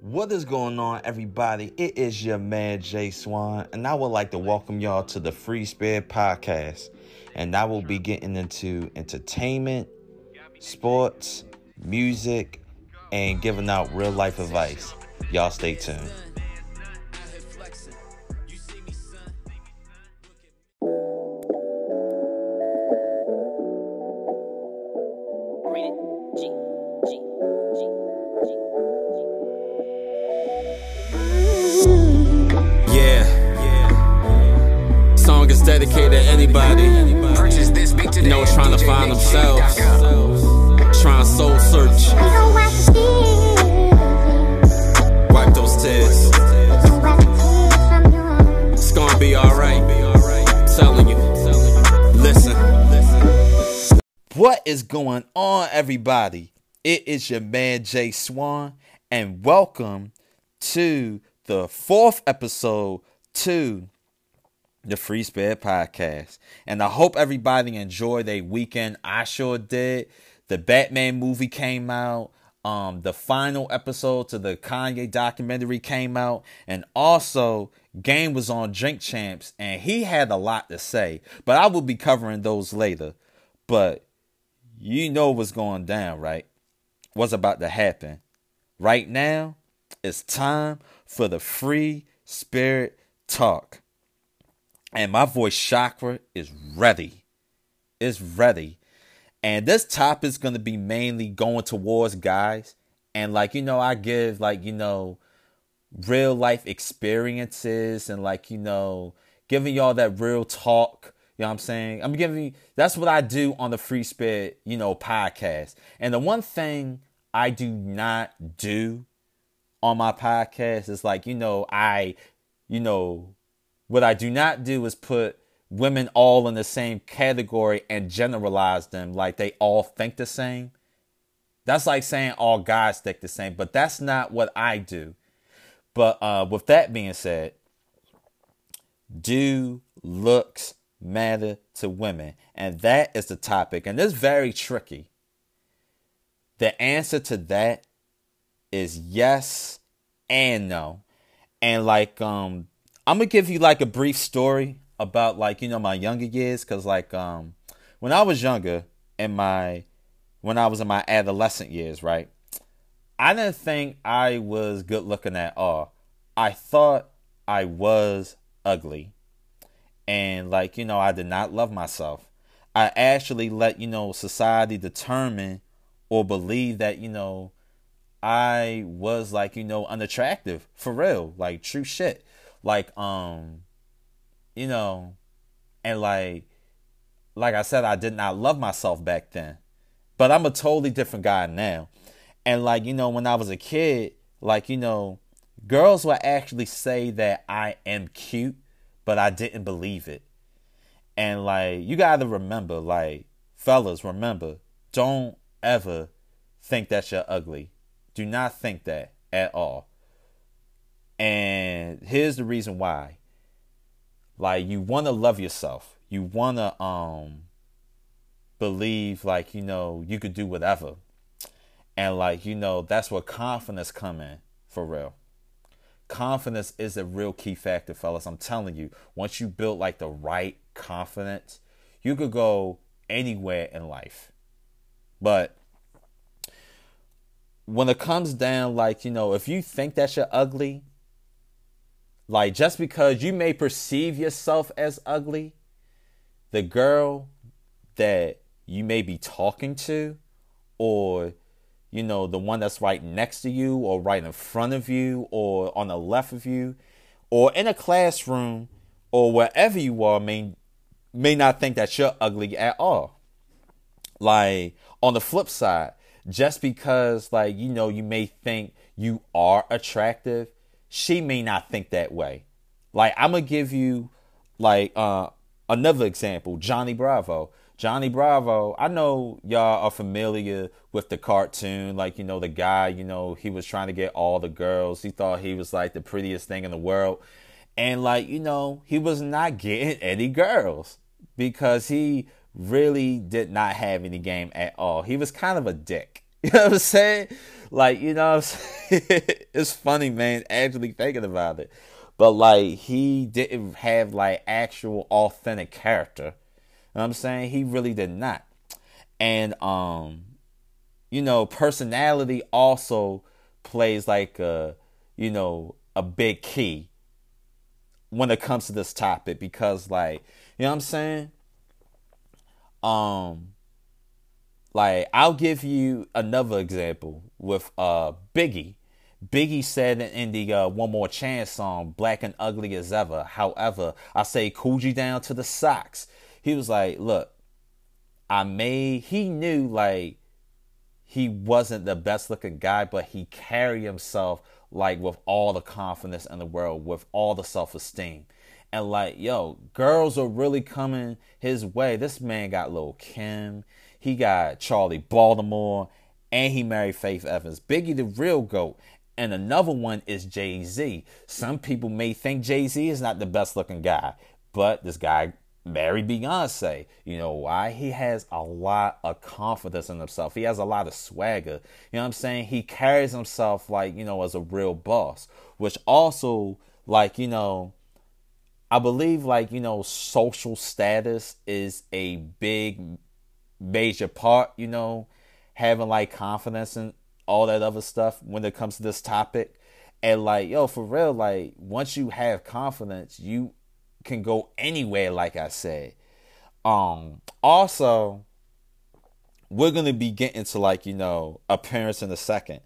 What is going on, everybody? It is your man Jay Swan, and I would like to welcome y'all to the Free Spirit Podcast. And I will be getting into entertainment, sports, music, and giving out real life advice. Y'all stay tuned. Everybody? It is your man Jay Swan, and welcome to the fourth episode to the Free Spirit Podcast. And I hope everybody enjoyed their weekend. I sure did. The Batman movie came out. Um, the final episode to the Kanye documentary came out, and also Game was on Drink Champs, and he had a lot to say. But I will be covering those later. But you know what's going down, right? What's about to happen. Right now, it's time for the free spirit talk. And my voice chakra is ready. It's ready. And this topic is going to be mainly going towards guys. And like, you know, I give like, you know, real life experiences and like, you know, giving y'all that real talk. You know what I'm saying? I'm giving you that's what I do on the Free Spirit, you know, podcast. And the one thing I do not do on my podcast is like, you know, I, you know, what I do not do is put women all in the same category and generalize them like they all think the same. That's like saying all guys think the same, but that's not what I do. But uh, with that being said, do looks matter to women? And that is the topic. And it's very tricky. The answer to that is yes and no. And like um I'm gonna give you like a brief story about like, you know, my younger years, cause like um when I was younger in my when I was in my adolescent years, right? I didn't think I was good looking at all. I thought I was ugly. And like, you know, I did not love myself. I actually let, you know, society determine or believe that, you know, I was like, you know, unattractive for real, like true shit. Like, um, you know, and like, like I said, I did not love myself back then, but I'm a totally different guy now. And like, you know, when I was a kid, like, you know, girls would actually say that I am cute, but I didn't believe it. And like, you gotta remember, like, fellas, remember, don't ever think that you're ugly. Do not think that at all. And here's the reason why. Like you want to love yourself. You want to um believe like you know you could do whatever. And like you know that's where confidence come in for real. Confidence is a real key factor, fellas. I'm telling you, once you build like the right confidence, you could go anywhere in life. But when it comes down like you know if you think that you're ugly like just because you may perceive yourself as ugly the girl that you may be talking to or you know the one that's right next to you or right in front of you or on the left of you or in a classroom or wherever you are may may not think that you're ugly at all. Like on the flip side just because like you know you may think you are attractive she may not think that way. Like i'm gonna give you like uh another example johnny bravo johnny bravo i know y'all are familiar with the cartoon like you know the guy you know he was trying to get all the girls he thought he was like the prettiest thing in the world and like you know he was not getting any girls because he really did not have any game at all he was kind of a dick You know what I'm saying? Like, you know, it's funny, man, actually thinking about it. But like, he didn't have like actual authentic character. You know I'm saying? He really did not. And um, you know, personality also plays like a, you know, a big key when it comes to this topic because like, you know what I'm saying? Um like I'll give you another example with uh Biggie. Biggie said in the uh, One More Chance song, Black and Ugly as Ever. However, I say Coogi down to the socks. He was like, Look, I made, he knew like he wasn't the best looking guy, but he carried himself like with all the confidence in the world, with all the self esteem. And like, yo, girls are really coming his way. This man got Lil Kim. He got Charli Baltimore and he married Faith Evans. Biggie the real GOAT. And another one is Jay Z. Some people may think Jay Z is not the best looking guy, but this guy married Beyonce. You know why? He has a lot of confidence in himself. He has a lot of swagger. You know what I'm saying? He carries himself like, you know, as a real boss, which also, like, you know, I believe, like, you know, social status is a big major part, you know, having like confidence and all that other stuff when it comes to this topic. And like, yo, for real, like once you have confidence, you can go anywhere, like I said. Um also we're gonna be getting to like, you know, appearance in a second.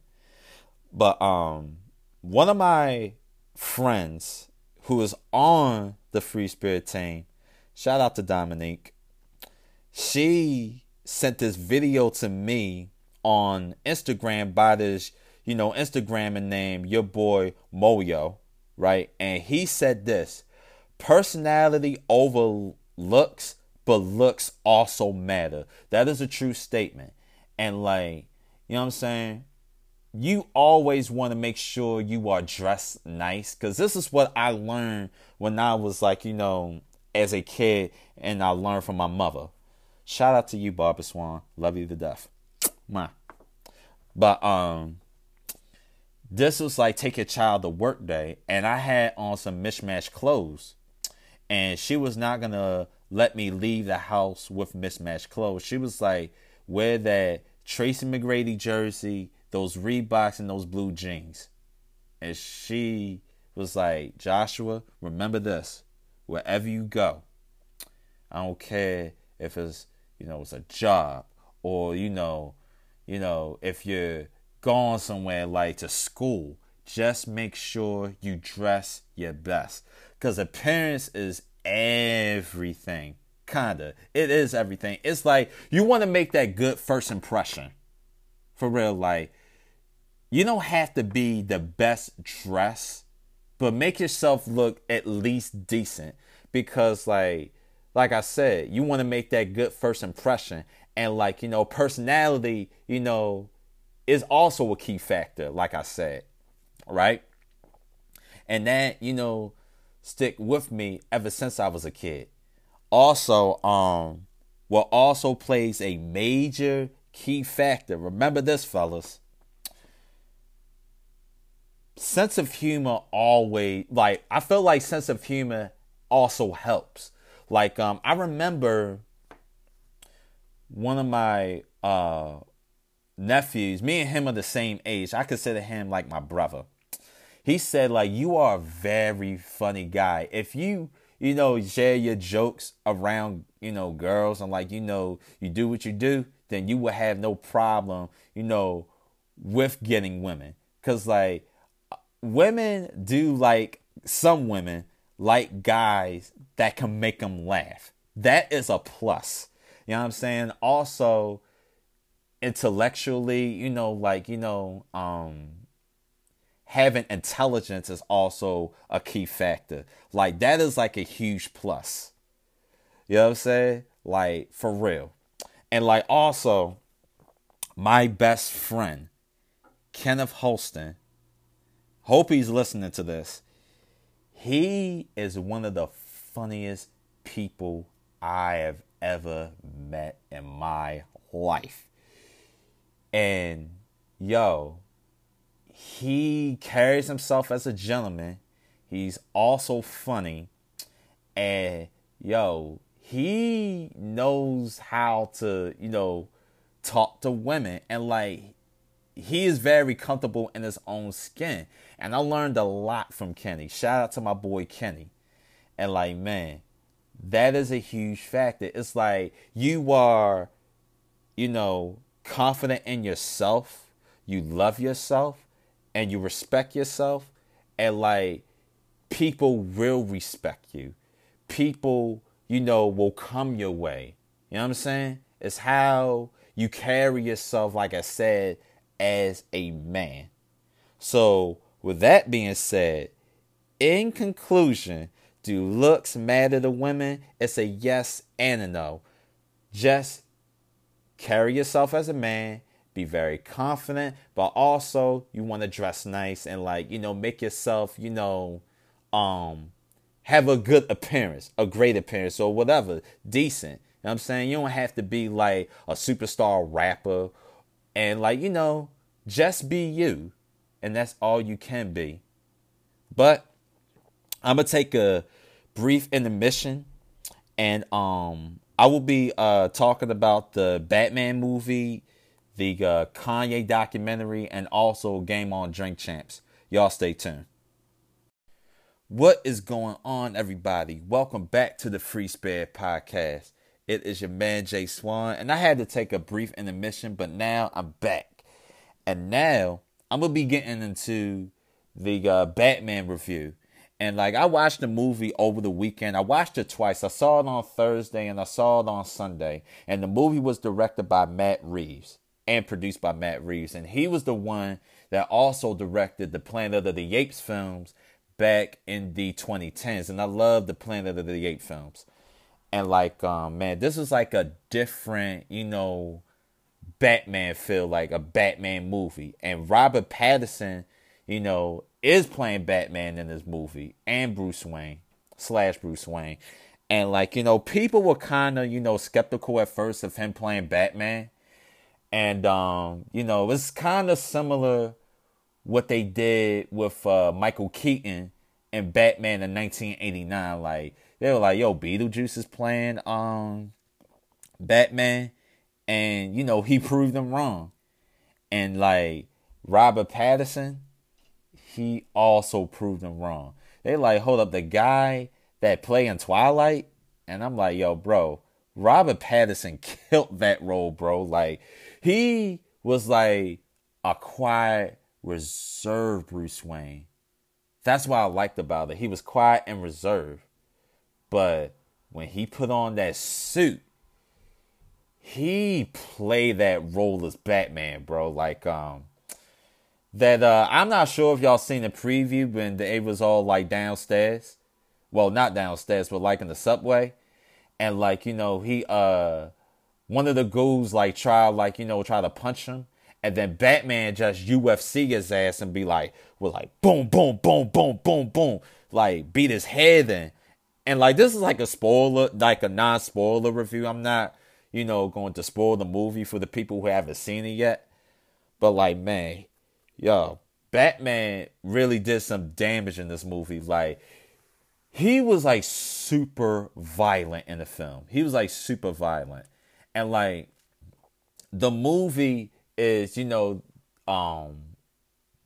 But um one of my friends who is on the free spirit team, shout out to Dominique. She sent this video to me on Instagram by this, you know, Instagram name, your boy Moyo, right? And he said this personality over looks, but looks also matter. That is a true statement. And like, you know what I'm saying? You always want to make sure you are dressed nice because this is what I learned when I was like, you know, as a kid and I learned from my mother. Shout out to you, Barbara Swan. Love you to death. Mwah. But um this was like take your child to work day and I had on some mismatched clothes. And she was not gonna let me leave the house with mismatched clothes. She was like, wear that Tracy McGrady jersey, those Reeboks and those blue jeans. And she was like, Joshua, remember this. Wherever you go, I don't care if it's you know, it's a job or, you know, you know, if you're going somewhere like to school, just make sure you dress your best. Cause appearance is everything. Kinda. It is everything. It's like you want to make that good first impression. For real, like you don't have to be the best dress, but make yourself look at least decent. Because like like I said, you want to make that good first impression. And like, you know, personality, you know, is also a key factor, like I said. Right? And that, you know, stick with me ever since I was a kid. Also, um, what also plays a major key factor. Remember this, fellas. Sense of humor always like I feel like sense of humor also helps like um, I remember one of my uh, nephews. Me and him are the same age. I consider him like my brother. He said like you are a very funny guy. If you you know share your jokes around you know girls and like you know you do what you do, then you will have no problem you know with getting women. Cause like women do like some women like guys that can make them laugh. That is a plus. You know what I'm saying? Also, intellectually, you know, like, you know, um, having intelligence is also a key factor. Like, that is like a huge plus. You know what I'm saying? Like, for real. And like, also, my best friend, Kenneth Holston, hope he's listening to this he is one of the funniest people I have ever met in my life. And yo, he carries himself as a gentleman. He's also funny. And yo, he knows how to, you know, talk to women and like he is very comfortable in his own skin. And I learned a lot from Kenny. Shout out to my boy Kenny. And like, man, that is a huge factor. It's like you are, you know, confident in yourself, you love yourself, and you respect yourself, and like people will respect you. People, you know, will come your way. You know what I'm saying? It's how you carry yourself, like I said, as a man. So, with that being said, in conclusion, do looks matter to women? It's a yes and a no. Just carry yourself as a man, be very confident, but also you want to dress nice and like, you know, make yourself, you know, um have a good appearance, a great appearance or whatever, decent. You know what I'm saying? You don't have to be like a superstar rapper and like, you know, just be you. And that's all you can be. But I'm gonna take a brief intermission, and um, I will be uh talking about the Batman movie, the uh, Kanye documentary, and also Game On Drink Champs. Y'all stay tuned. What is going on, everybody? Welcome back to the Free Spirit Podcast. It is your man Jay Swan, and I had to take a brief intermission, but now I'm back, and now I'm gonna be getting into the uh, Batman review. And like I watched the movie over the weekend. I watched it twice. I saw it on Thursday and I saw it on Sunday. And the movie was directed by Matt Reeves and produced by Matt Reeves. And he was the one that also directed the Planet of the Apes films back in the 2010s. And I love the Planet of the Apes films. And like, um, man, this is like a different, you know, Batman feel, like a Batman movie. And Robert Pattinson, you know, is playing Batman in this movie and Bruce Wayne slash Bruce Wayne. And like, you know, people were kind of, you know, skeptical at first of him playing Batman. And um, you know, it's kind of similar what they did with uh, Michael Keaton and Batman in 1989. Like they were like, "Yo, Beetlejuice is playing um Batman," and you know he proved them wrong. And like Robert Pattinson, he also proved them wrong. They like, hold up, the guy that play in Twilight, and I'm like, yo, bro, Robert Pattinson killed that role, bro. Like, he was like a quiet, reserved Bruce Wayne. That's what I liked about it. He was quiet and reserved. But when he put on that suit, he played that role as Batman, bro. Like, um, that uh I'm not sure if y'all seen the preview when it was all like downstairs. Well, not downstairs, but like in the subway. And like, you know, he uh one of the ghouls like try like, you know, try to punch him. And then Batman just UFC his ass and be like, with like boom, boom, boom, boom, boom, boom. Like beat his head in. And like this is like a spoiler, like a non-spoiler review. I'm not, you know, going to spoil the movie for the people who haven't seen it yet. But like, man, yo, Batman really did some damage in this movie. Like, he was like super violent in the film. He was like super violent. And like, the movie is, you know, um,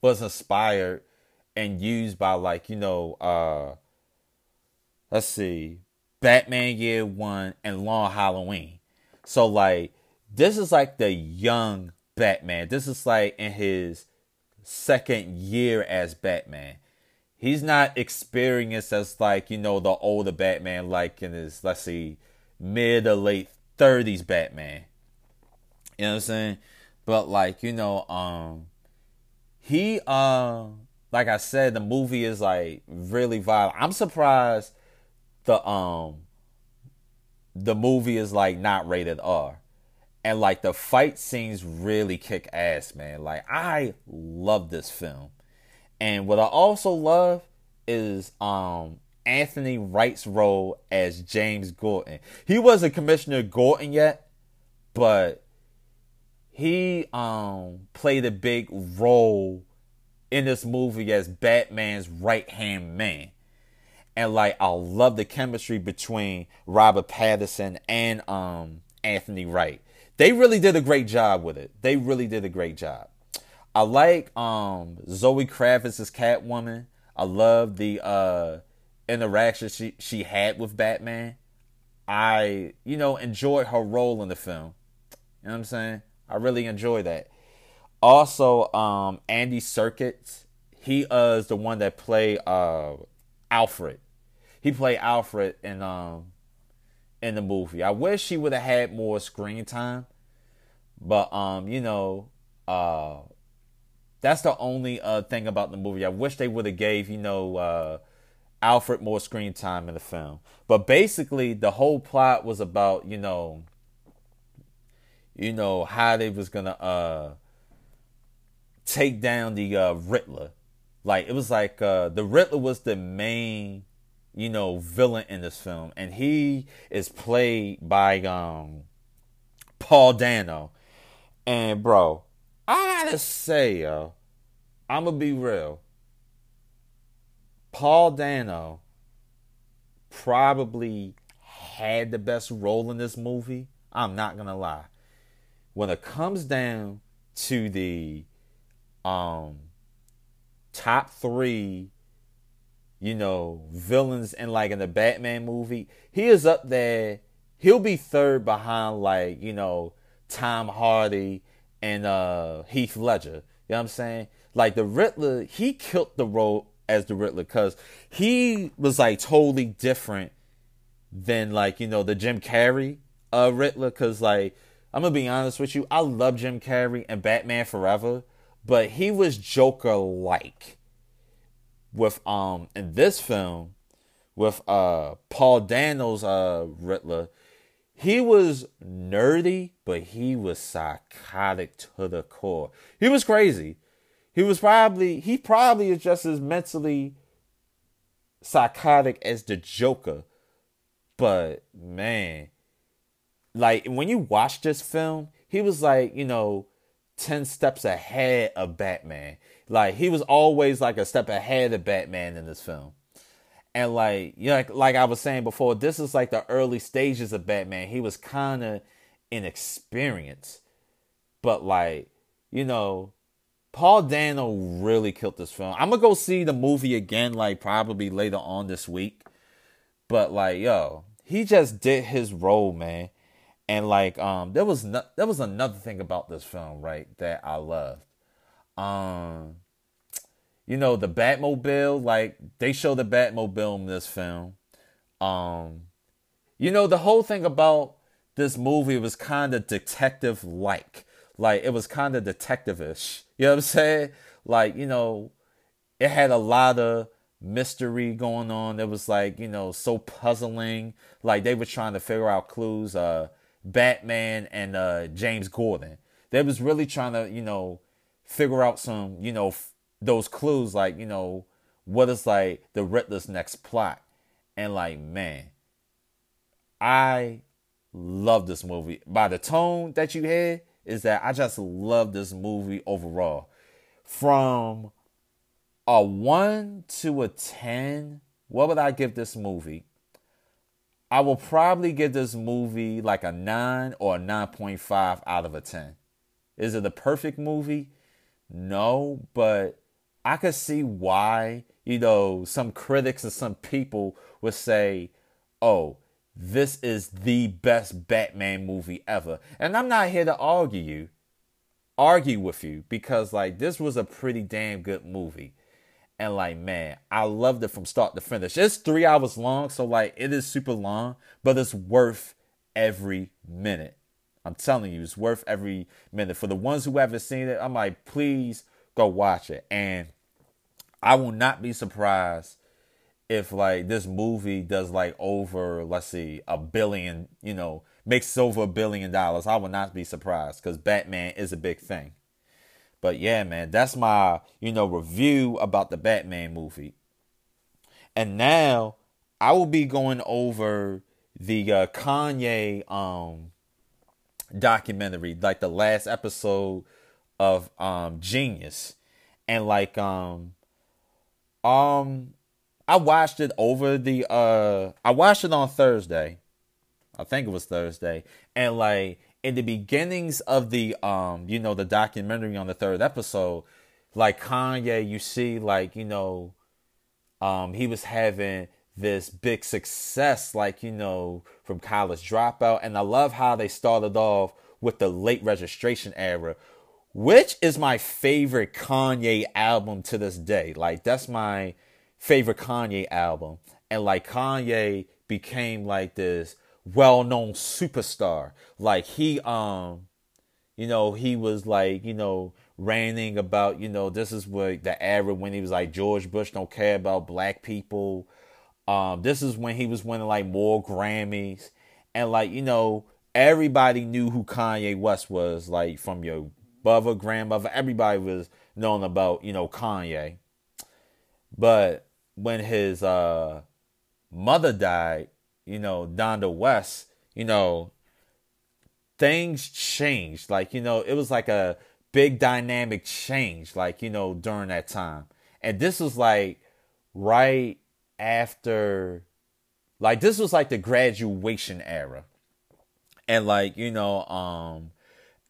was inspired and used by like, you know, uh, let's see, Batman Year One and Long Halloween. So like, this is like the young Batman. This is like in his second year as Batman. He's not experienced as like, you know, the older Batman, like in his, let's see, mid or late 30s Batman. You know what I'm saying? But like, you know, um he uh like I said, the movie is like really violent. I'm surprised the um the movie is like not rated R and like the fight scenes really kick ass, man. Like I love this film. And what I also love is um Anthony Wright's role as James Gordon. He wasn't Commissioner Gordon yet, but he um played a big role in this movie as Batman's right hand man. And like I love the chemistry between Robert Pattinson and um Anthony Wright. They really did a great job with it. They really did a great job. I like um Zoe Kravitz's Catwoman. I love the uh interaction she she had with Batman. I, you know, enjoyed her role in the film. You know what I'm saying? I really enjoy that. Also, um, Andy Serkis, he uh, is the one that played uh, Alfred. He played Alfred in um in the movie. I wish he would have had more screen time, but um, you know, uh, that's the only uh thing about the movie. I wish they would have gave you know uh Alfred more screen time in the film. But basically, the whole plot was about you know, you know how they was gonna uh take down the uh, Riddler. Like it was like uh, the Riddler was the main, you know, villain in this film, and he is played by um Paul Dano. And bro, I gotta say, yo, I'm gonna be real. Paul Dano probably had the best role in this movie. I'm not gonna lie. When it comes down to the um top three, you know, villains in like in the Batman movie, he is up there. He'll be third behind like, you know, Tom Hardy and uh Heath Ledger. You know what I'm saying? Like the Riddler, he killed the role as the Riddler because he was like totally different than like you know the Jim Carrey uh Riddler. Because like I'm gonna be honest with you, I love Jim Carrey and Batman Forever, but he was Joker like with um in this film with uh Paul Dano's uh Riddler. He was nerdy, but he was psychotic to the core. He was crazy. He was probably he probably is just as mentally psychotic as the Joker. But man, like when you watch this film, he was like, you know, 10 steps ahead of Batman. Like he was always like a step ahead of Batman in this film. And like, you know, like, like I was saying before, this is like the early stages of Batman. He was kind of inexperienced. But like, you know, Paul Dano really killed this film. I'm gonna go see the movie again, like probably later on this week. But like, yo, he just did his role, man. And like, um, there was no, there was another thing about this film, right, that I loved. Um, you know, the Batmobile, like they show the Batmobile in this film. Um, you know, the whole thing about this movie was kind of detective like. Like it was kind of detective-ish. You know what I'm saying? Like, you know, it had a lot of mystery going on. It was like, you know, so puzzling. Like they were trying to figure out clues. Uh Batman and uh James Gordon. They was really trying to, you know, figure out some, you know, f- those clues like, you know, what is like the Riddler's next plot. And like, man, I love this movie. By the tone that you had, is that I just love this movie overall. From a 1 to a 10, what would I give this movie? I will probably give this movie like a 9 or a 9.5 out of a 10. Is it the perfect movie? No, but I could see why, you know, some critics and some people would say, oh, this is the best Batman movie ever. And I'm not here to argue you, argue with you because like this was a pretty damn good movie. And like, man, I loved it from start to finish. It's three hours long, so like it is super long, but it's worth every minute. I'm telling you, it's worth every minute. For the ones who haven't seen it, I'm like, please go watch it. And I will not be surprised if like this movie does like over let's see a billion you know makes over a billion dollars i would not be surprised because batman is a big thing but yeah man that's my you know review about the batman movie and now i will be going over the uh, kanye um documentary, like the last episode of um jeen-yuhs. And like um um I watched it over the uh I watched it on Thursday. I think it was Thursday. And like in the beginnings of the um, you know, the documentary on the third episode, like Kanye, you see like, you know, um, he was having this big success, like, you know, from college dropout. And I love how they started off with the late registration era, which is my favorite Kanye album to this day. Like, that's my favorite Kanye album. And like, Kanye became like this well known superstar. Like, he, um, you know, he was like, you know, ranting about, you know, this is what the era when he was like George Bush don't care about black people. Um, this is when he was winning like more Grammys. And like, you know, everybody knew who Kanye West was, like from your mother, grandmother, everybody was known about, you know, Kanye. But when his uh mother died, you know, Donda West, you know, things changed. Like, you know, it was like a big dynamic change, like, you know, during that time. And this was like right after, like, this was like the graduation era. And like, you know, um,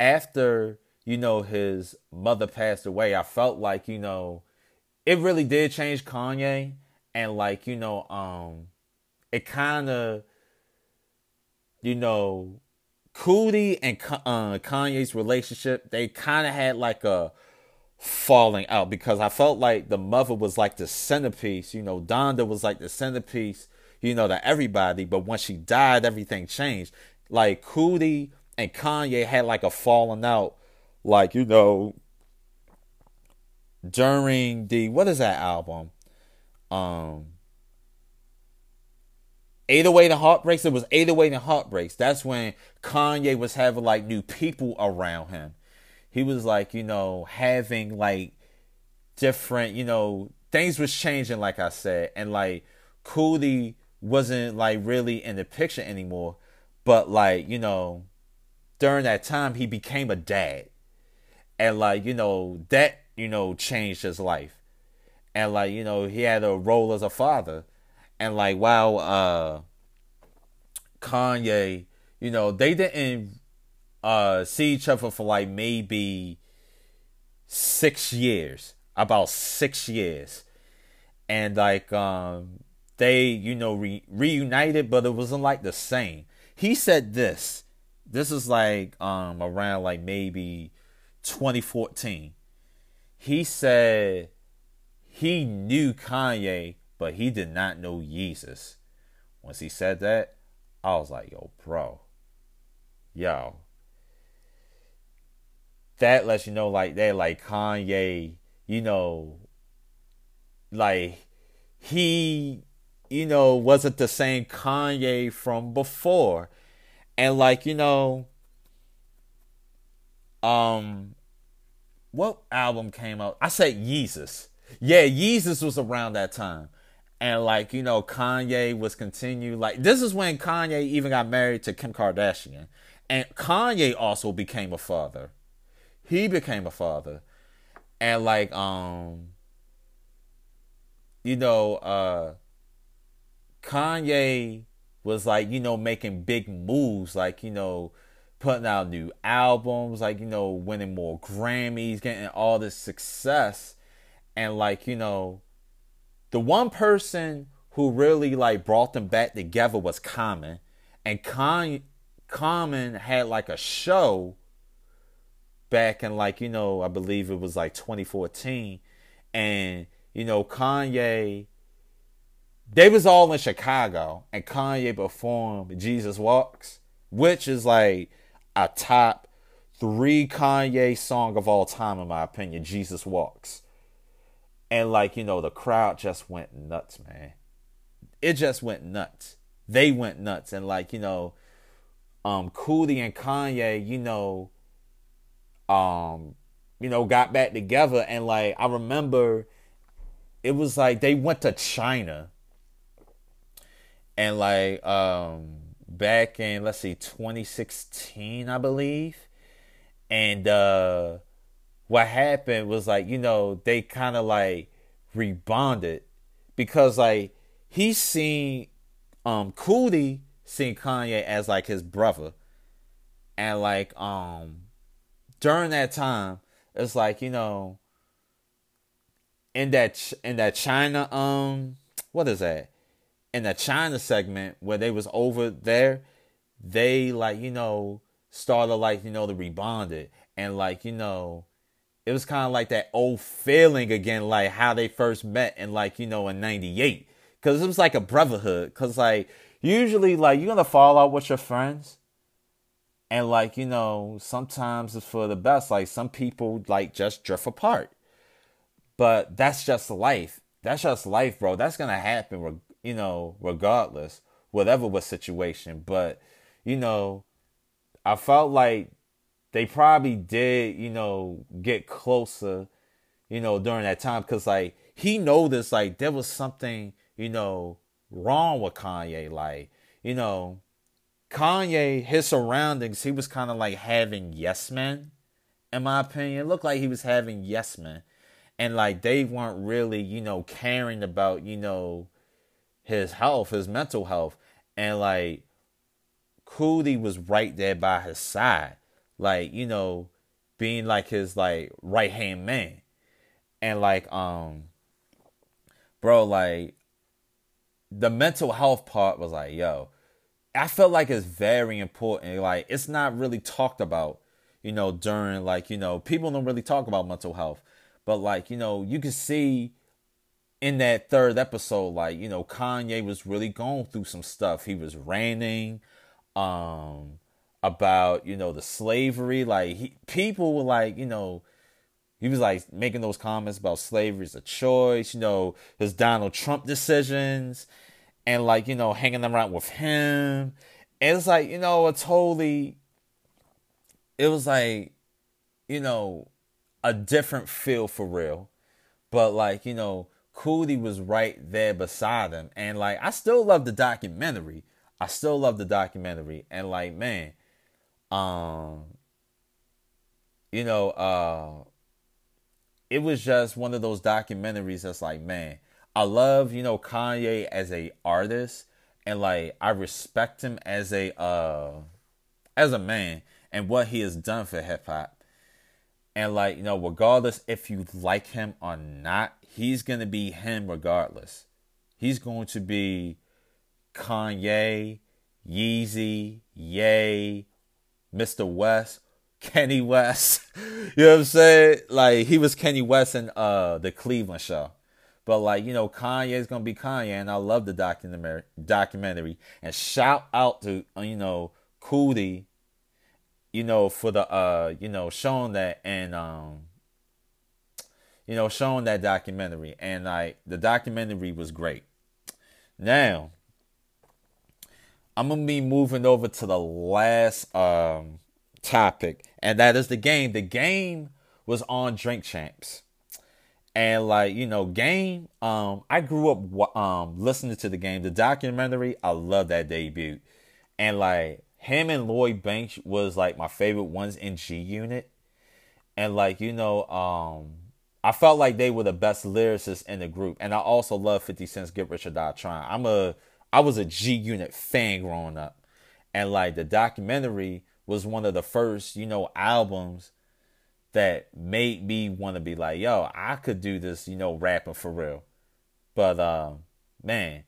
after, you know, his mother passed away, I felt like, you know, it really did change Kanye. And like, you know, um, it kind of, you know, Coodie and uh, Kanye's relationship, they kind of had like a falling out because I felt like the mother was like the centerpiece, you know, Donda was like the centerpiece, you know, to everybody. But when she died, everything changed. Like Coodie and Kanye had like a falling out, like, you know, during the, what is that album? Um, 808 and Heartbreaks, it was 808 and Heartbreaks. That's when Kanye was having like new people around him. He was like, you know, having like different, you know, things was changing, like I said. And like Coodie wasn't like really in the picture anymore. But like, you know, during that time, he became a dad. And like, you know, that, you know, changed his life. And like, you know, he had a role as a father and like while uh Kanye, you know, they didn't uh see each other for like maybe six years. About six years. And like um they, you know, re- reunited, but it wasn't like the same. He said this. This is like um around like maybe 2014. He said he knew Kanye but he did not know Jesus. Once he said that, I was like, yo, bro, yo. That lets you know, like, they like Kanye, you know, like, he, you know, wasn't the same Kanye from before. And, like, you know, um, what album came out? I said Yeezus. Yeah, Yeezus was around that time and like you know kanye was continued like this is when kanye even got married to kim kardashian and kanye also became a father he became a father and like um you know uh kanye was like you know making big moves like you know putting out new albums like you know winning more grammys getting all this success. And like you know the one person who really like brought them back together was Common, and Con- Common had like a show back in like you know I believe it was like 2014, and you know Kanye. They was all in Chicago, and Kanye performed "Jesus Walks," which is like a top three Kanye song of all time in my opinion. "Jesus Walks." And like, you know, the crowd just went nuts, man. It just went nuts. They went nuts. And like, you know, um Coodie and Kanye, you know, um, you know, got back together and like I remember it was like they went to China. And like um back in let's see 2016 I believe. And uh what happened was like, you know, they kind of like rebonded because like he seen um Coodie seen Kanye as like his brother. And like um during that time, it's like, you know, in that in that China um what is that? In the China segment where they was over there, they like, you know, started like, you know, the rebonded and like, you know, it was kind of like that old feeling again, like how they first met in like, you know, in 98. Cause it was like a brotherhood. Cause like usually like you're gonna fall out with your friends. And like, you know, sometimes it's for the best. Like some people like just drift apart. But that's just life. That's just life, bro. That's gonna happen, you know, regardless, whatever was situation. But, you know, I felt like they probably did, you know, get closer, you know, during that time because like he noticed like there was something, you know, wrong with Kanye. Like, you know, Kanye, his surroundings, he was kind of like having yes men, in my opinion. It looked like he was having yes men. And like they weren't really, you know, caring about, you know, his health, his mental health. And like Coodie was right there by his side. Like, you know, being like his like right hand man. And like, um, bro, like the mental health part was like, yo, I felt like it's very important. Like it's not really talked about, you know, during like, you know, people don't really talk about mental health. But like, you know, you can see in that third episode, like, you know, Kanye was really going through some stuff. He was ranting um about, you know, the slavery. Like he people were like, you know, he was like making those comments about slavery is a choice, you know, his Donald Trump decisions and like, you know, hanging around with him. And it's like, you know, a totally it was like, you know, a different feel for real. But like, you know, Coodie was right there beside him. And like I still love the documentary. I still love the documentary. And like, man, um you know, uh it was just one of those documentaries that's like, man, I love, you know, Kanye as a artist and like I respect him as a uh as a man and what he has done for hip hop. And like, you know, regardless if you like him or not, he's gonna be him regardless. He's going to be Kanye, Yeezy, Ye, Mr. West, Kenny West. you know what I'm saying? Like he was Kenny West in uh the Cleveland show. But like you know, Kanye is gonna be Kanye, and I love the documentary. Documentary, and shout out to you know Coodie, you know for the uh you know showing that and um you know showing that documentary, and like the documentary was great. Now, I'm gonna be moving over to the last um topic, and that is the game. The game was on Drink Champs and like you know game um i grew up um listening to the game the documentary i love that debut and like him and lloyd banks was like my favorite ones in g unit and like you know um i felt like they were the best lyricists in the group and i also love 50 cent's get rich or die trying i'm a i was a g unit fan growing up and like the documentary was one of the first you know albums that made me want to be like, yo, I could do this, you know, rapping for real. But um, man,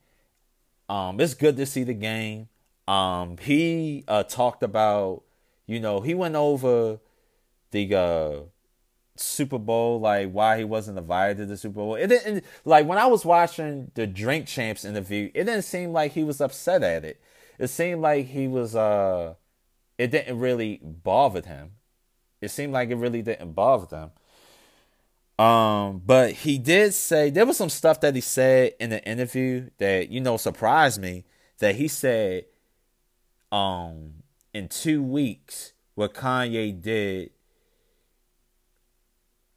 um, it's good to see the game. Um, he uh talked about, you know, he went over the uh Super Bowl, like why he wasn't invited to the Super Bowl. It didn't like when I was watching the Drink Champs interview, it didn't seem like he was upset at it. It seemed like he was uh it didn't really bother him it seemed like it really didn't bother them. Um, but he did say there was some stuff that he said in the interview that you know surprised me. That he said, um, in two weeks, what Kanye did,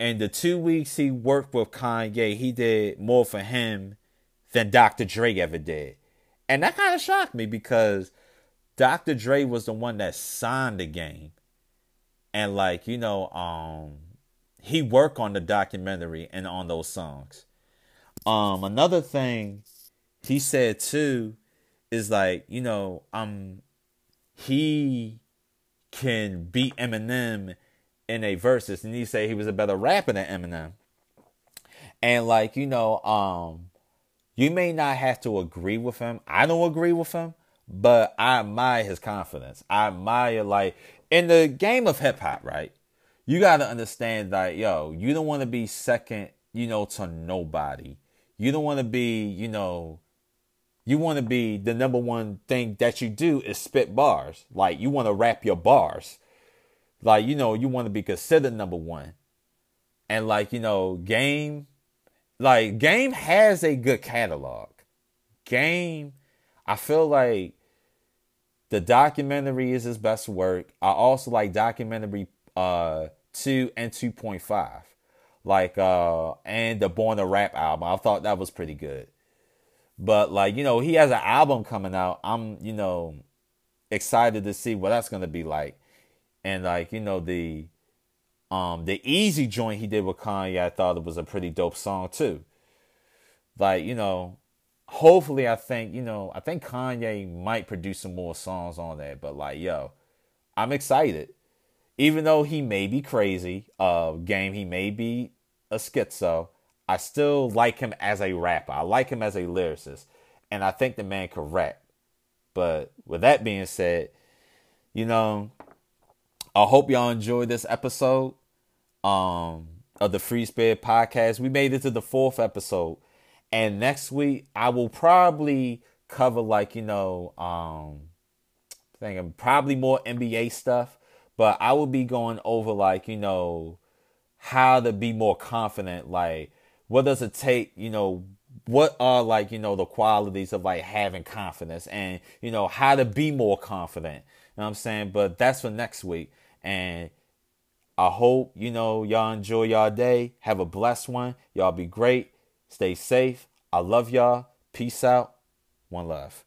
and the two weeks he worked with Kanye, he did more for him than Dr. Dre ever did, and that kind of shocked me because Dr. Dre was the one that signed the game. And like, you know, um he worked on the documentary and on those songs. Um another thing he said too is like, you know, um he can beat Eminem in a versus and he said he was a better rapper than Eminem. And like, you know, um you may not have to agree with him. I don't agree with him, but I admire his confidence. I admire like in the game of hip hop, right? You got to understand that yo, you don't want to be second, you know, to nobody. You don't want to be, you know, you want to be the number one thing that you do is spit bars. Like you want to rap your bars. Like you know, you want to be considered number one. And like, you know, game like Game has a good catalog. Game, I feel like the documentary is his best work. I also like documentary uh 2 and 2.5. Like uh and the Born to Rap album. I thought that was pretty good. But like, you know, he has an album coming out. I'm, you know, excited to see what that's to be like. And like, you know, the um, the Eazy joint he did with Kanye, I thought it was a pretty dope song too. Like, you know, hopefully I think, you know, I think Kanye might produce some more songs on that. But like, yo, I'm excited. Even though he may be crazy, uh game, he may be a schizo, I still like him as a rapper. I like him as a lyricist. And I think the man can rap. But with that being said, you know, I hope y'all enjoyed this episode um of the Free Spirit podcast. We made it to the fourth episode. And next week I will probably cover like, you know, um thinking probably more NBA stuff, but I will be going over like, you know, how to be more confident, like what does it take, you know, what are like, you know, the qualities of like having confidence and, you know, how to be more confident. You know what I'm saying? But that's for next week. And I hope, you know, y'all enjoy y'all day. Have a blessed one. Y'all be great. Stay safe. I love y'all. Peace out. One love.